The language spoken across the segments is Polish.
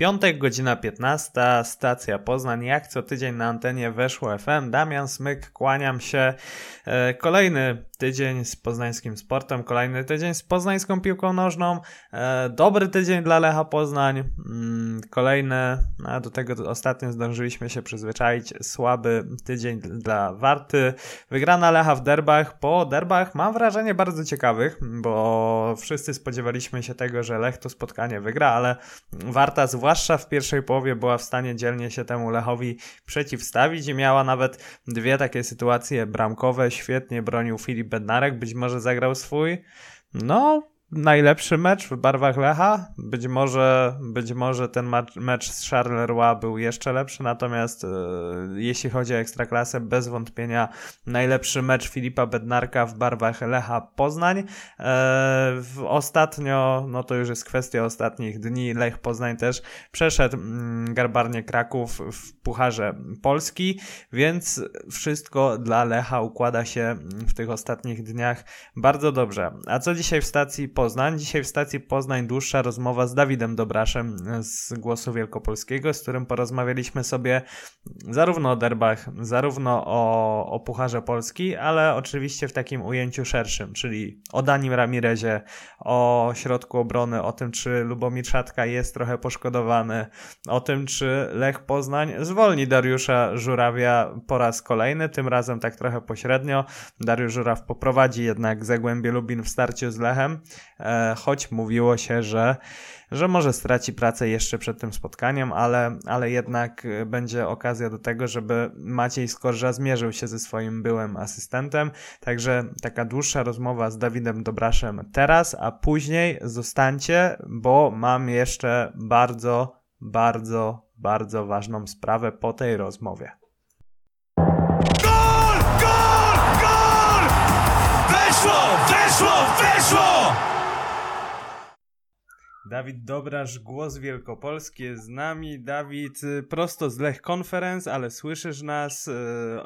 Piątek, godzina 15, stacja Poznań, jak co tydzień na antenie weszło FM. Damian Smyk, kłaniam się. E, kolejny tydzień z poznańskim sportem, kolejny tydzień z poznańską piłką nożną. E, dobry tydzień dla Lecha Poznań. Mm, kolejny, a do tego ostatnio zdążyliśmy się przyzwyczaić, słaby tydzień dla Warty. Wygrana Lecha w derbach. Po derbach mam wrażenie bardzo ciekawych, bo wszyscy spodziewaliśmy się tego, że Lech to spotkanie wygra, ale Warta zwłaszcza zwłaszcza w pierwszej połowie była w stanie dzielnie się temu Lechowi przeciwstawić i miała nawet dwie takie sytuacje bramkowe. Świetnie bronił Filip Bednarek, być może zagrał swój. No, najlepszy mecz w barwach Lecha. Być może, być może ten mecz z Charleroi był jeszcze lepszy, natomiast e, jeśli chodzi o Ekstraklasę, bez wątpienia najlepszy mecz Filipa Bednarka w barwach Lecha Poznań. E, ostatnio, no to już jest kwestia ostatnich dni, Lech Poznań też przeszedł mm, Garbarnie Kraków w Pucharze Polski, więc wszystko dla Lecha układa się w tych ostatnich dniach bardzo dobrze. A co dzisiaj w stacji Poznań. Dzisiaj w stacji Poznań dłuższa rozmowa z Dawidem Dobraszem z Głosu Wielkopolskiego, z którym porozmawialiśmy sobie zarówno o derbach, zarówno o, o Pucharze Polski, ale oczywiście w takim ujęciu szerszym, czyli o Danim Ramirezie, o środku obrony, o tym, czy Lubomir Szatka jest trochę poszkodowany, o tym, czy Lech Poznań zwolni Dariusza Żurawia po raz kolejny, tym razem tak trochę pośrednio. Dariusz Żuraw poprowadzi jednak Zagłębie Lubin w starciu z Lechem. E, choć mówiło się, że, że może straci pracę jeszcze przed tym spotkaniem, ale, ale jednak będzie okazja do tego, żeby Maciej Skorża zmierzył się ze swoim byłym asystentem. Także taka dłuższa rozmowa z Dawidem Dobraszem teraz, a później zostańcie, bo mam jeszcze bardzo, bardzo, bardzo ważną sprawę po tej rozmowie. Gol! Gol! Weszło! Weszło! Weszło! Dawid Dobraż, Głos Wielkopolski jest z nami. Dawid, y, prosto z Lech Conference, ale słyszysz nas,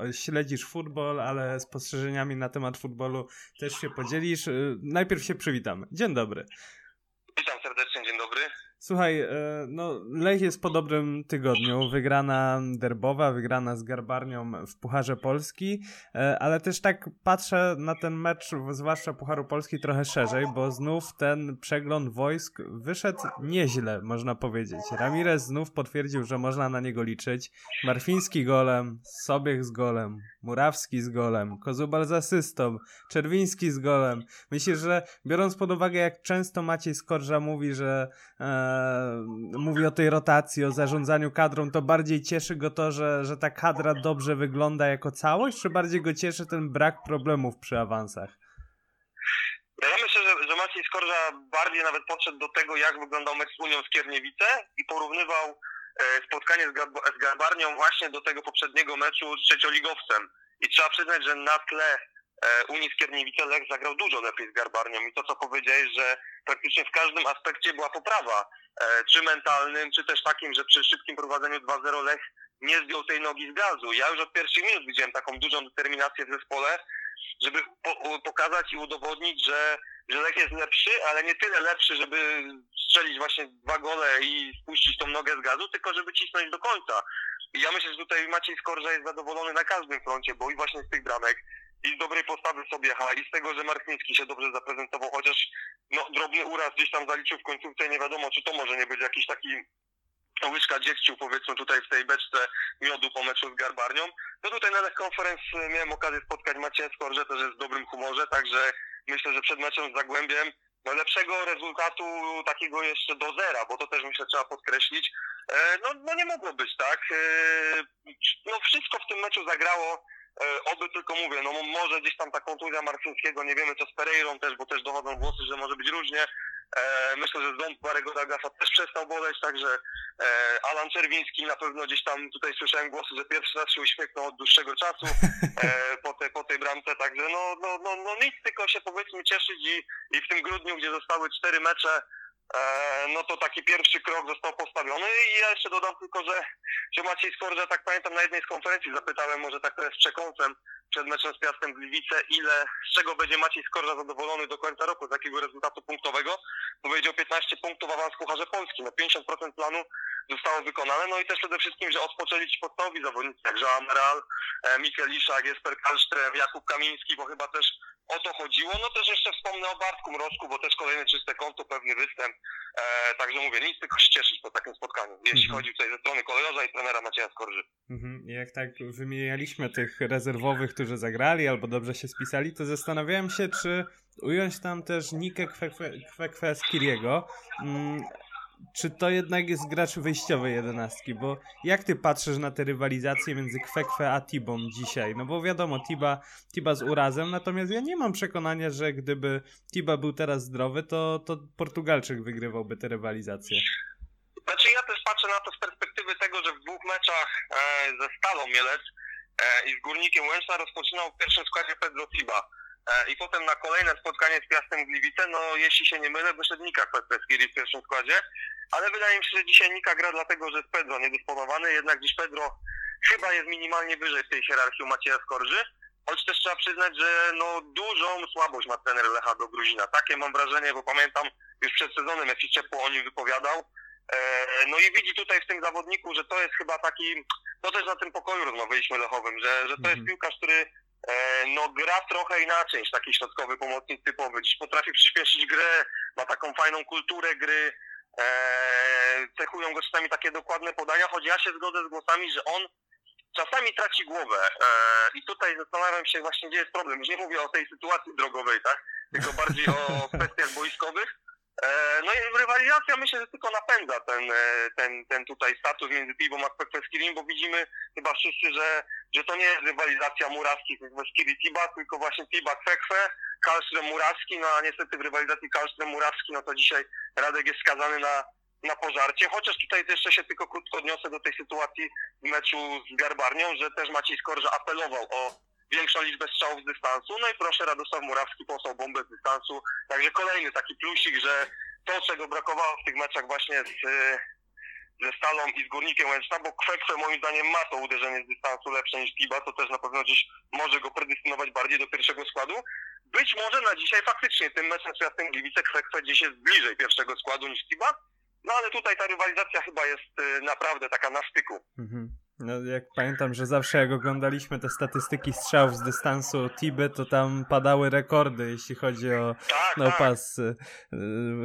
yy, śledzisz futbol, ale spostrzeżeniami na temat futbolu też się podzielisz. Yy, najpierw się przywitamy. Dzień dobry. Witam serdecznie, dzień dobry. Słuchaj, e, no Lech jest po dobrym tygodniu. Wygrana derbowa, wygrana z Garbarnią w Pucharze Polski, e, ale też tak patrzę na ten mecz, zwłaszcza Pucharu Polski, trochę szerzej, bo znów ten przegląd wojsk wyszedł nieźle, można powiedzieć. Ramirez znów potwierdził, że można na niego liczyć. Marfiński golem, Sobiech z golem, Murawski z golem, Kozubal z asystą, Czerwiński z golem. Myślę, że biorąc pod uwagę, jak często Maciej Skorża mówi, że e, mówi o tej rotacji, o zarządzaniu kadrą, to bardziej cieszy go to, że, że ta kadra dobrze wygląda jako całość, czy bardziej go cieszy ten brak problemów przy awansach? Ja myślę, że, że Maciej Skorża bardziej nawet podszedł do tego, jak wyglądał mecz z Unią Skierniewice i porównywał E, spotkanie z Garbarnią właśnie do tego poprzedniego meczu z trzecioligowcem. I trzeba przyznać, że na tle e, Unii Skierniewice Lech zagrał dużo lepiej z Garbarnią i to, co powiedziałeś, że praktycznie w każdym aspekcie była poprawa, e, czy mentalnym, czy też takim, że przy szybkim prowadzeniu 2-0 Lech nie zdjął tej nogi z gazu. Ja już od pierwszych minut widziałem taką dużą determinację w zespole, żeby po pokazać i udowodnić, że że Lech jest lepszy, ale nie tyle lepszy, żeby strzelić właśnie dwa gole i spuścić tą nogę z gazu, tylko żeby cisnąć do końca. I ja myślę, że tutaj Maciej Skorża jest zadowolony na każdym froncie, bo i właśnie z tych bramek, i z dobrej postawy Sobiecha, i z tego, że Marknicki się dobrze zaprezentował, chociaż no, drobny uraz gdzieś tam zaliczył w końcówce, nie wiadomo, czy to może nie być jakiś taki łyżka dziegciu powiedzmy tutaj w tej beczce miodu po meczu z Garbarnią. No tutaj na Lech Conference miałem okazję spotkać Macieja Skorżę, też jest w dobrym humorze, także myślę, że przed meczem z Zagłębiem no lepszego rezultatu takiego jeszcze do zera, bo to też myślę trzeba podkreślić. E, no, no nie mogło być, tak? E, no wszystko w tym meczu zagrało. E, oby tylko mówię, no może gdzieś tam ta kontuzja Marfińskiego, nie wiemy co z Pereirą też, bo też dochodzą głosy, że może być różnie. E, myślę, że ząb Barego Dagafa też przestał boleć, także e, Alan Czerwiński na pewno gdzieś tam tutaj słyszałem głosy, że pierwszy raz się uśmiechnął od dłuższego czasu e, po, tej, po tej bramce, także no, no, no, no nic, tylko się powiedzmy cieszyć i, i w tym grudniu, gdzie zostały cztery mecze, no to taki pierwszy krok został postawiony i ja jeszcze dodam tylko, że, że Maciej Skorża, tak pamiętam na jednej z konferencji zapytałem, może tak teraz przekąsem przed meczem z Piastem Gliwice, ile, z czego będzie Maciej Skorża zadowolony do końca roku, z jakiego rezultatu punktowego. Powiedział 15 punktów awans Pucharze Polski, no 50% planu zostało wykonane, no i też przede wszystkim, że odpoczęli ci podstawowi zawodnicy, jak Joao Meral, e, Mikel Liszak, Jesper Kalsztrem, Jakub Kamiński, bo chyba też o to chodziło. No też jeszcze wspomnę o Bartku Mrożku, bo też kolejne czyste konto, pewny występ. E, także mówię, nic tylko się cieszyć po takim spotkaniu, jeśli Mhm. chodzi tutaj ze strony kolejorza i trenera Macieja Skorży. Mhm. Jak tak wymienialiśmy tych rezerwowych, którzy zagrali albo dobrze się spisali, to zastanawiałem się, czy ująć tam też Nikę Kwekwe- Kwekwe z Kiriego. Czy to jednak jest gracz wyjściowej jedenastki? Bo jak ty patrzysz na te rywalizacje między Kwekwe a Tibą dzisiaj? No bo wiadomo, Tiba, Tiba z urazem, natomiast ja nie mam przekonania, że gdyby Tiba był teraz zdrowy, to, to Portugalczyk wygrywałby te rywalizacje. Znaczy ja też patrzę na to z perspektywy tego, że w dwóch meczach e, ze Stalą Mielec e, i z Górnikiem Łęczna rozpoczynał w pierwszym składzie Pedro Tiba. E, I potem na kolejne spotkanie z Piastem Gliwice, no jeśli się nie mylę, wyszedł Nika Kwespeskiri w pierwszym składzie, ale wydaje mi się, że dzisiaj Nika gra dlatego, że jest Pedro niedysponowany, jednak dziś Pedro chyba jest minimalnie wyżej w tej hierarchii u Macieja Skorży, choć też trzeba przyznać, że no dużą słabość ma trener Lecha do Gruzina. Takie mam wrażenie, bo pamiętam już przed sezonem, jak się ciepło o nim wypowiadał, E, No i widzi tutaj w tym zawodniku, że to jest chyba taki, to też na tym pokoju rozmawialiśmy Lechowym, że, że to Mhm. jest piłkarz, który e, no gra trochę inaczej niż taki środkowy pomocnik typowy, dziś potrafi przyspieszyć grę, ma taką fajną kulturę gry, cechują go czasami takie dokładne podania, choć ja się zgodzę z głosami, że on czasami traci głowę e, i tutaj zastanawiam się właśnie, gdzie jest problem. Już nie mówię o tej sytuacji drogowej, tak, tylko bardziej o kwestiach boiskowych. E, No i rywalizacja myślę, że tylko napędza ten, e, ten, ten tutaj status między Pibą a Kwekweskirim, bo widzimy chyba wszyscy, że, że to nie jest rywalizacja Murawski Kwekweskiri Tiba, tylko właśnie Tiba Kwekwe, Karlström Murawski, no a niestety w rywalizacji Karlström Murawski, no to dzisiaj Radek jest skazany na, na pożarcie, chociaż tutaj jeszcze się tylko krótko odniosę do tej sytuacji w meczu z Garbarnią, że też Maciej Skorża apelował o większą liczbę strzałów z dystansu, no i proszę Radosław Murawski posłał bombę z dystansu, Także kolejny taki plusik, że to, czego brakowało w tych meczach właśnie z, y, ze Stalą i z Górnikiem Łęczna, bo Kwekwe moim zdaniem ma to uderzenie z dystansu lepsze niż Tiba, to też na pewno gdzieś może go predestynować bardziej do pierwszego składu. Być może na dzisiaj faktycznie tym meczem z Jastem Gliwice Kwekwe gdzieś jest bliżej pierwszego składu niż Tiba, no ale tutaj ta rywalizacja chyba jest y, naprawdę taka na styku. Mhm. No, jak pamiętam, że zawsze jak oglądaliśmy te statystyki strzałów z dystansu Tiby, to tam padały rekordy, jeśli chodzi o Tak, no tak. pas. y,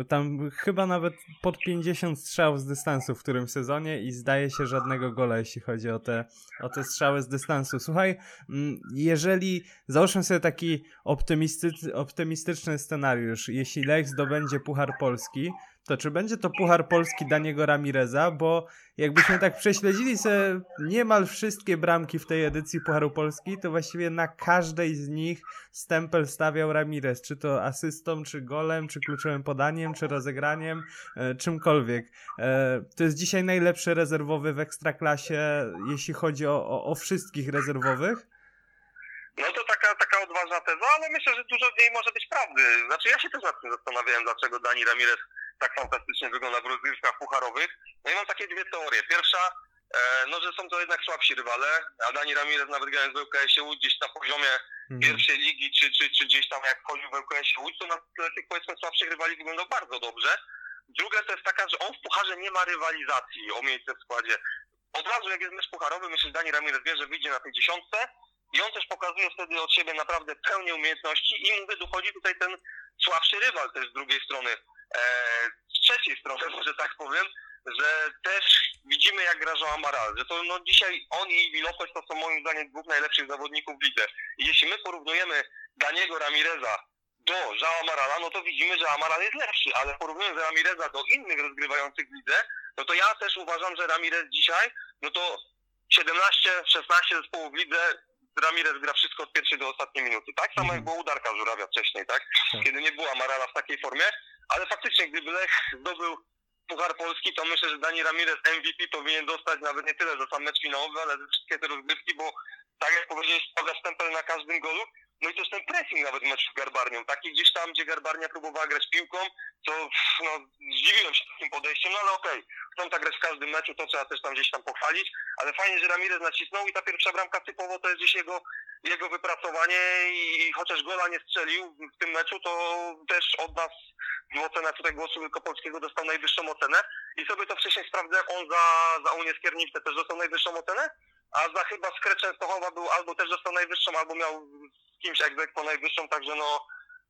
y, Tam chyba nawet pod 50 strzałów z dystansu w którym sezonie i zdaje się żadnego gola, jeśli chodzi o te, o te strzały z dystansu. Słuchaj, mm, jeżeli załóżmy sobie taki optymisty, optymistyczny scenariusz, jeśli Lech zdobędzie Puchar Polski, to czy będzie to Puchar Polski Daniego Ramireza? Bo jakbyśmy tak prześledzili sobie niemal wszystkie bramki w tej edycji Pucharu Polski, to właściwie na każdej z nich stempel stawiał Ramirez. Czy to asystą, czy golem, czy kluczowym podaniem, czy rozegraniem, e, czymkolwiek. E, to jest dzisiaj najlepszy rezerwowy w Ekstraklasie, jeśli chodzi o, o, o wszystkich rezerwowych. No to taka, taka odważna teza, ale myślę, że dużo w niej może być prawdy. Znaczy ja się też nad tym zastanawiałem, dlaczego Dani Ramirez tak fantastycznie wygląda w rozgrywkach pucharowych. No i mam takie dwie teorie. Pierwsza, e, no że są to jednak słabsi rywale, a Dani Ramirez nawet grając w LKS-ie Łódź gdzieś na poziomie Mhm. pierwszej ligi, czy, czy, czy gdzieś tam jak wchodził w LKS-ie Łódź, to na tle tych powiedzmy słabszych rywali wyglądał bardzo dobrze. Druga to jest taka, że on w pucharze nie ma rywalizacji o miejsce w składzie. Od razu jak jest mecz pucharowy, myślę, że Dani Ramirez wie, że wyjdzie na tej dziesiątce i on też pokazuje wtedy od siebie naprawdę pełnię umiejętności i mówię, dochodzi tutaj ten słabszy rywal też z drugiej strony. E, z trzeciej strony, że tak powiem, że też widzimy jak gra Joao Amaral, że to no dzisiaj on i Wilopes to są moim zdaniem dwóch najlepszych zawodników w lidze. I jeśli my porównujemy Daniego Ramireza do Joao Amarala, no to widzimy, że Amaral jest lepszy, ale porównując Ramireza do innych rozgrywających w lidze, no to ja też uważam, że Ramirez dzisiaj, no to 17-16 zespołów w lidze Ramirez gra wszystko od pierwszej do ostatniej minuty, tak? Samo jak było udarka Żurawia wcześniej, tak? Tak. Kiedy nie było Amarala w takiej formie, ale faktycznie gdyby Lech zdobył Puchar Polski, to myślę, że Dani Ramirez MVP powinien dostać nawet nie tyle za sam mecz finałowy, ale za wszystkie te rozgrywki, bo tak jak powiedziałeś, stawia stempel na każdym golu. No i też ten pressing nawet w meczu z Garbarnią, taki gdzieś tam, gdzie Garbarnia próbowała grać piłką, to no, zdziwiłem się takim podejściem, no ale okej, okay, chcą tak grać w każdym meczu, to trzeba też tam gdzieś tam pochwalić, ale fajnie, że Ramirez nacisnął i ta pierwsza bramka typowo to jest gdzieś jego, jego wypracowanie i chociaż gola nie strzelił w tym meczu, to też od nas w ocenę tutaj głosu Wielkopolskiego dostał najwyższą ocenę. I sobie to wcześniej sprawdzę, on za, za Unię Skierniewicę też dostał najwyższą ocenę, a za chyba z Częstochowa był albo też dostał najwyższą, albo miał z kimś po najwyższą, także no,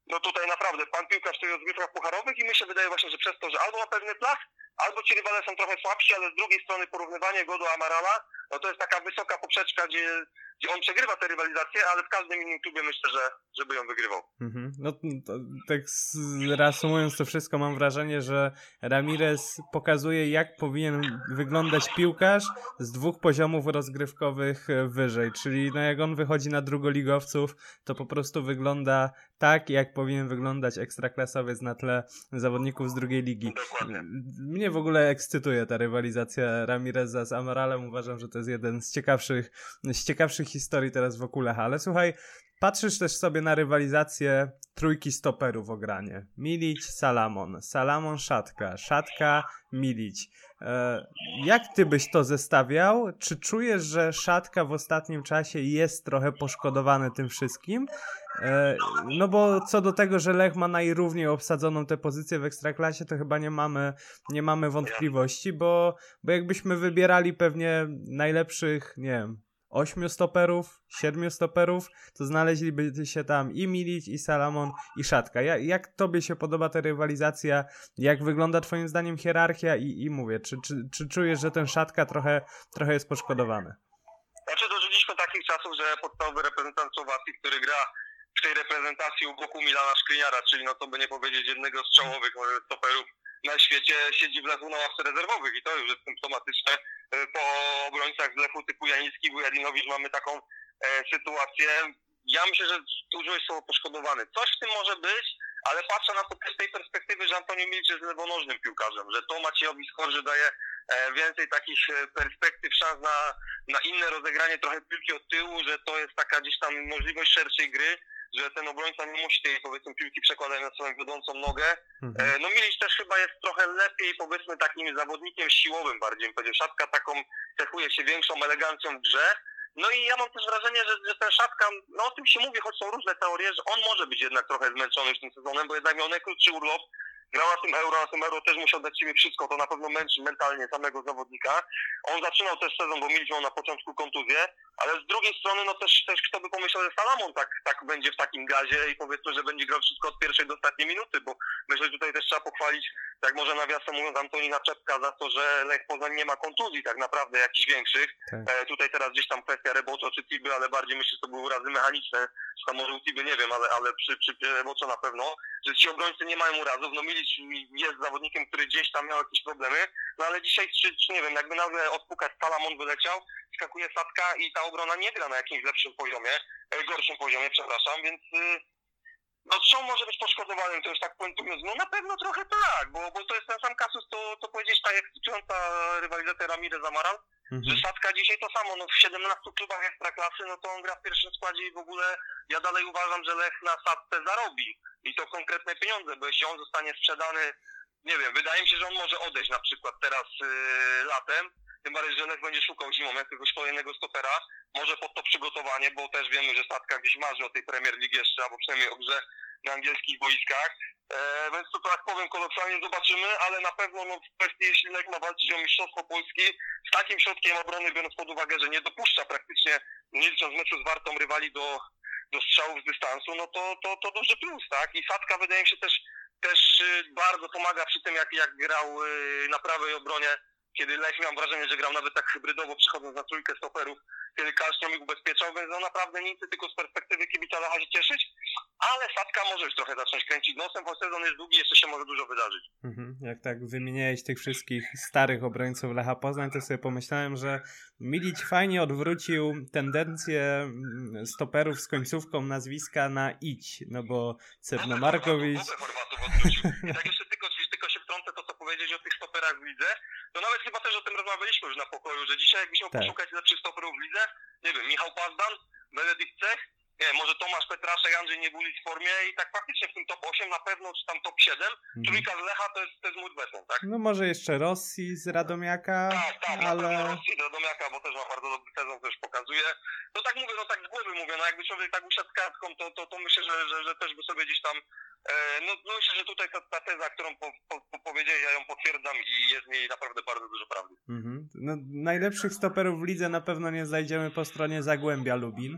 no tutaj naprawdę pan piłkarz w tych rozgrywkach pucharowych i mi się wydaje właśnie, że przez to, że albo ma pewny plac, albo ci rywale są trochę słabsi, ale z drugiej strony porównywanie go do Amarala, no to jest taka wysoka poprzeczka, gdzie, gdzie on przegrywa te rywalizacje, ale w każdym innym klubie myślę, że żeby ją wygrywał. Mhm. No to, tak reasumując to wszystko, mam wrażenie, że Ramirez pokazuje, jak powinien wyglądać piłkarz z dwóch poziomów rozgrywkowych wyżej, czyli no jak on wychodzi na drugoligowców, to po prostu wygląda tak, jak powinien wyglądać ekstraklasowiec na tle zawodników z drugiej ligi. Dokładnie. Mnie w ogóle ekscytuje ta rywalizacja Ramireza z Amaralem. Uważam, że to jest jeden z ciekawszych, z ciekawszych historii teraz w Lecha. Ale słuchaj, patrzysz też sobie na rywalizację trójki stoperów o granie. Milić, Salamon, Salamon, Szatka, Szatka, Milić. E, jak ty byś to zestawiał? Czy czujesz, że Szatka w ostatnim czasie jest trochę poszkodowany tym wszystkim? E, no bo co do tego, że Lech ma najrówniej obsadzoną tę pozycję w Ekstraklasie, to chyba nie mamy, nie mamy wątpliwości, bo, bo jakbyśmy wybierali pewnie najlepszych, nie wiem, ośmiu stoperów, siedmiu stoperów, to znaleźliby się tam i Milic, i Salamon, i Szatka. Jak, jak tobie się podoba ta rywalizacja? Jak wygląda twoim zdaniem hierarchia? I, i mówię, czy, czy, czy czujesz, że ten Szatka trochę, trochę jest poszkodowany? Znaczy dożyliśmy takich czasów, że podstawowy reprezentant Słowacji, który gra w tej reprezentacji u boku Milana Szkliniara, czyli no to by nie powiedzieć jednego z czołowych stoperów na świecie, siedzi w Lechu na ławce rezerwowych i to już jest symptomatyczne. E, po obrońcach z Lechu typu Janicki, Wujadinowicz mamy taką e, sytuację. Ja myślę, że użyłeś słowo poszkodowany. Coś w tym może być, ale patrzę na to też z tej perspektywy, że Antonio Milic jest lewonożnym piłkarzem, że to Maciejowi Skorży daje e, więcej takich e, perspektyw, szans na, na inne rozegranie trochę piłki od tyłu, że to jest taka gdzieś tam możliwość szerszej gry że ten obrońca nie musi tej powiedzmy piłki przekładać na swoją wiodącą nogę. Mhm. E, no Milic też chyba jest trochę lepiej powiedzmy takim zawodnikiem siłowym bardziej, bym powiedział. Szatka taką cechuje się większą elegancją w grze. No i ja mam też wrażenie, że, że ten Szatka, no o tym się mówi, choć są różne teorie, że on może być jednak trochę zmęczony już tym sezonem, bo jednak miał najkrótszy urlop, grał na tym euro, na tym euro też musiał dać siebie wszystko, to na pewno męczy mentalnie samego zawodnika. On zaczynał też sezon, bo mieliśmy na początku kontuzję, ale z drugiej strony, no też, też kto by pomyślał, że Salamon tak, tak będzie w takim gazie i powiedzmy, że będzie grał wszystko od pierwszej do ostatniej minuty, bo myślę, że tutaj też trzeba pochwalić, tak może nawiasem mówiąc, Antonina Czepka za to, że Lech Poznań nie ma kontuzji tak naprawdę jakichś większych. Tak. E, tutaj teraz gdzieś tam kwestia Reboczo czy Tiby, ale bardziej myślę, że to były urazy mechaniczne, czy tam może u Tiby nie wiem, ale, ale przy, przy Reboczo na pewno, że ci obrońcy nie mają urazów, no Milic jest zawodnikiem, który gdzieś tam miał jakieś problemy, no ale dzisiaj, czy, czy nie wiem, jakby nagle odpukać Salamon wyleciał, skakuje Satka i ta obrona nie gra na jakimś lepszym poziomie, e, gorszym poziomie, przepraszam, więc y, no co może być poszkodowanym, to już tak puentując, no na pewno trochę tak, bo, bo to jest ten sam kasus, to, to powiedzieć tak ekscytująca rywalizacja Ramirez Amaral, mhm. dzisiaj to samo, no w 17 klubach ekstraklasy, no to on gra w pierwszym składzie i w ogóle ja dalej uważam, że Lech na Satce zarobi i to konkretne pieniądze, bo jeśli on zostanie sprzedany, nie wiem, wydaje mi się, że on może odejść na przykład teraz yy, latem, tym bardziej, że Lech będzie szukał zimą jakiegoś kolejnego stopera, może pod to przygotowanie, bo też wiemy, że Statka gdzieś marzy o tej Premier League jeszcze, albo przynajmniej o grze na angielskich boiskach. E, więc to tak powiem kolokwialnie zobaczymy, ale na pewno no, w kwestii, jeśli Lech ma walczyć o Mistrzostwo Polski, z takim środkiem obrony, biorąc pod uwagę, że nie dopuszcza praktycznie, nie licząc meczu z Wartą, rywali do, do strzałów z dystansu, no to, to, to duży plus, tak? I Satka wydaje mi się też, też y, bardzo pomaga przy tym, jak, jak grał y, na prawej obronie kiedy Lech miał wrażenie, że grał nawet tak hybrydowo, przychodząc na trójkę stoperów, kiedy Kalszniom ich ubezpieczał, więc no naprawdę nic, tylko z perspektywy kibica Lecha się cieszyć, ale Sadka może już trochę zacząć kręcić nosem, bo sezon jest długi, jeszcze się może dużo wydarzyć. Mhm. Jak tak wymieniałeś tych wszystkich starych obrońców Lecha Poznań, to sobie pomyślałem, że Milić fajnie odwrócił tendencję mm, stoperów z końcówką nazwiska na idź, no bo Cernomarkowicz... I tak jeszcze tylko, tylko się wtrącę to, co powiedzieć o tych stoperach w to nawet chyba też o tym rozmawialiśmy już na pokoju, że dzisiaj jakbyś miał tak. poszukać lepszych stoperów w lidze, nie wiem, Michał Pazdan, Benedykt Cech, nie wiem, może Tomasz Petraszek, Andrzej Niebulic w formie i tak faktycznie w tym top 8 na pewno, czy tam top 7, Mhm. trójka z Lecha to jest, to jest mój beton, tak? No może jeszcze Rossi z Radomiaka, Tak, tak, ale... Rosji do Domiaka, bo też ma bardzo dobry sezon, też pokazuje. No tak mówię, no tak z głowy mówię, no jakby człowiek tak usiadł z kartką, to, to, to myślę, że, że, że też by sobie gdzieś tam, e, no, no myślę, że tutaj ta, ta teza, którą po, po, po powiedzieli, ja ją potwierdzam i jest w niej naprawdę bardzo dużo prawdy. Mhm. No, najlepszych stoperów w lidze na pewno nie znajdziemy po stronie Zagłębia Lubin.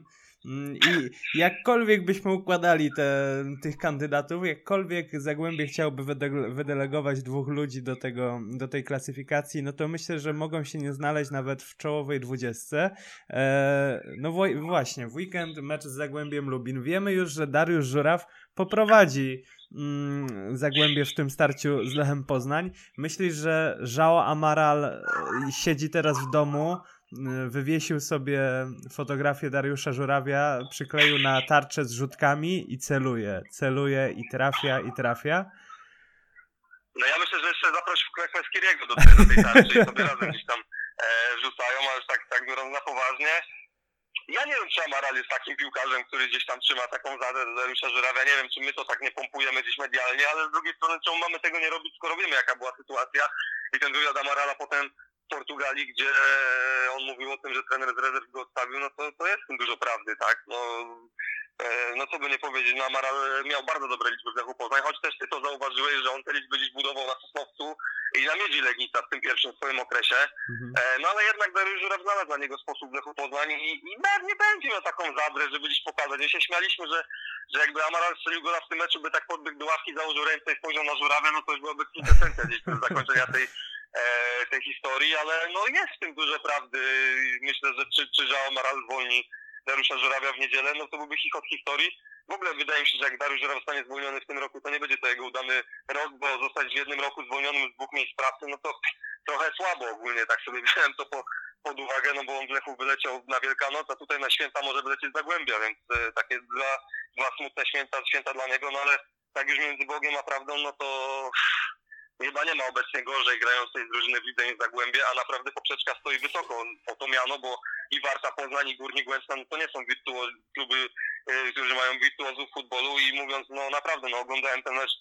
Mm, I jakkolwiek byśmy układali te, tych kandydatów, jakkolwiek Zagłębie chciałby wyde- wydelegować dwóch ludzi do, tego, do tej klasyfikacji, no to myślę, że mogą się nie znaleźć nawet w czołowej dwudziestce. E, no właśnie, w weekend mecz z Zagłębiem Lubin. Wiemy już, że Dariusz Żuraw poprowadzi mm, Zagłębie w tym starciu z Lechem Poznań. Myślisz, że Żao Amaral e, siedzi teraz w domu, wywiesił sobie fotografię Dariusza Żurawia, przykleił na tarczę z rzutkami i celuje, celuje i trafia, i trafia. No ja myślę, że jeszcze zaprosił Kweskiriego do, do tej tarczy i sobie razem gdzieś tam e, rzucają, ale tak, tak biorąc na poważnie. Ja nie wiem, czy Amaral jest takim piłkarzem, który gdzieś tam trzyma taką zadę do Dariusza Żurawia. Nie wiem, czy my to tak nie pompujemy gdzieś medialnie, ale z drugiej strony, czemu mamy tego nie robić, skoro wiemy, jaka była sytuacja i ten wywiad Amarala potem Portugalii, gdzie on mówił o tym, że trener z rezerw go odstawił, no to, to jest w tym dużo prawdy, tak? No, e, no co by nie powiedzieć, no Amaral miał bardzo dobre liczby w Lechu Poznań, choć też ty to zauważyłeś, że on te liczby gdzieś budował na Sosnowcu i na Miedzi Legnica w tym pierwszym swoim okresie. Mhm. E, No ale jednak Dariusz Żuraw znalazł dla niego sposób w Lechu Poznań i, i pewnie będzie miał taką zadrę, żeby gdzieś pokazać. My się śmialiśmy, że, że jakby Amaral strzelił gola w tym meczu, by tak podbiegł do ławki, założył ręce i spojrzał na Żurawia, no to już byłaby kwintesencja gdzieś zakończenia tej, tej historii, ale no jest w tym dużo prawdy. Myślę, że czy, czy Żao Amaral zwolni Dariusza Żurawia w niedzielę, no to byłby chichot historii. W ogóle wydaje mi się, że jak Dariusz Żuraw zostanie zwolniony w tym roku, to nie będzie to jego udany rok, bo zostać w jednym roku zwolnionym z dwóch miejsc pracy, no to trochę słabo ogólnie, tak sobie wziąłem to po, pod uwagę, no bo on z Lechu wyleciał na Wielkanoc, a tutaj na święta może wylecieć Zagłębia, więc e, takie dwa, dwa smutne święta, święta dla niego, no ale tak już między Bogiem a prawdą, no to chyba nie ma obecnie gorzej grającej drużyny w niż Zagłębie, a naprawdę poprzeczka stoi wysoko. O to miano, bo i Warta Poznań i Górnik Łęczna, no to nie są wirtuo, kluby, e, którzy mają wirtuozów futbolu i mówiąc, no naprawdę, no oglądałem ten mecz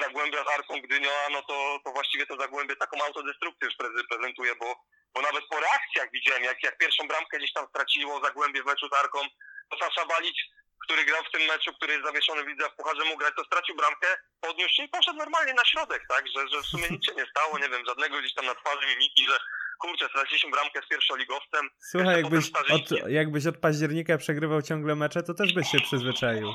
Zagłębia z Arką Gdynioa, no to, to właściwie to Zagłębie taką autodestrukcję już pre- prezentuje, bo, bo nawet po reakcjach widziałem, jak, jak pierwszą bramkę gdzieś tam straciło Zagłębie w meczu z Arką, to Sasza Balić, który grał w tym meczu, który jest zawieszony w lidze w Pucharze mógł grać, to stracił bramkę, podniósł się i poszedł normalnie na środek, tak, że, że w sumie nic się nie stało, nie wiem, żadnego gdzieś tam na twarzy mimiki, że kurczę, straciliśmy bramkę z pierwszoligowcem. Słuchaj, jakbyś od, jakbyś od października przegrywał ciągle mecze, to też byś się przyzwyczaił.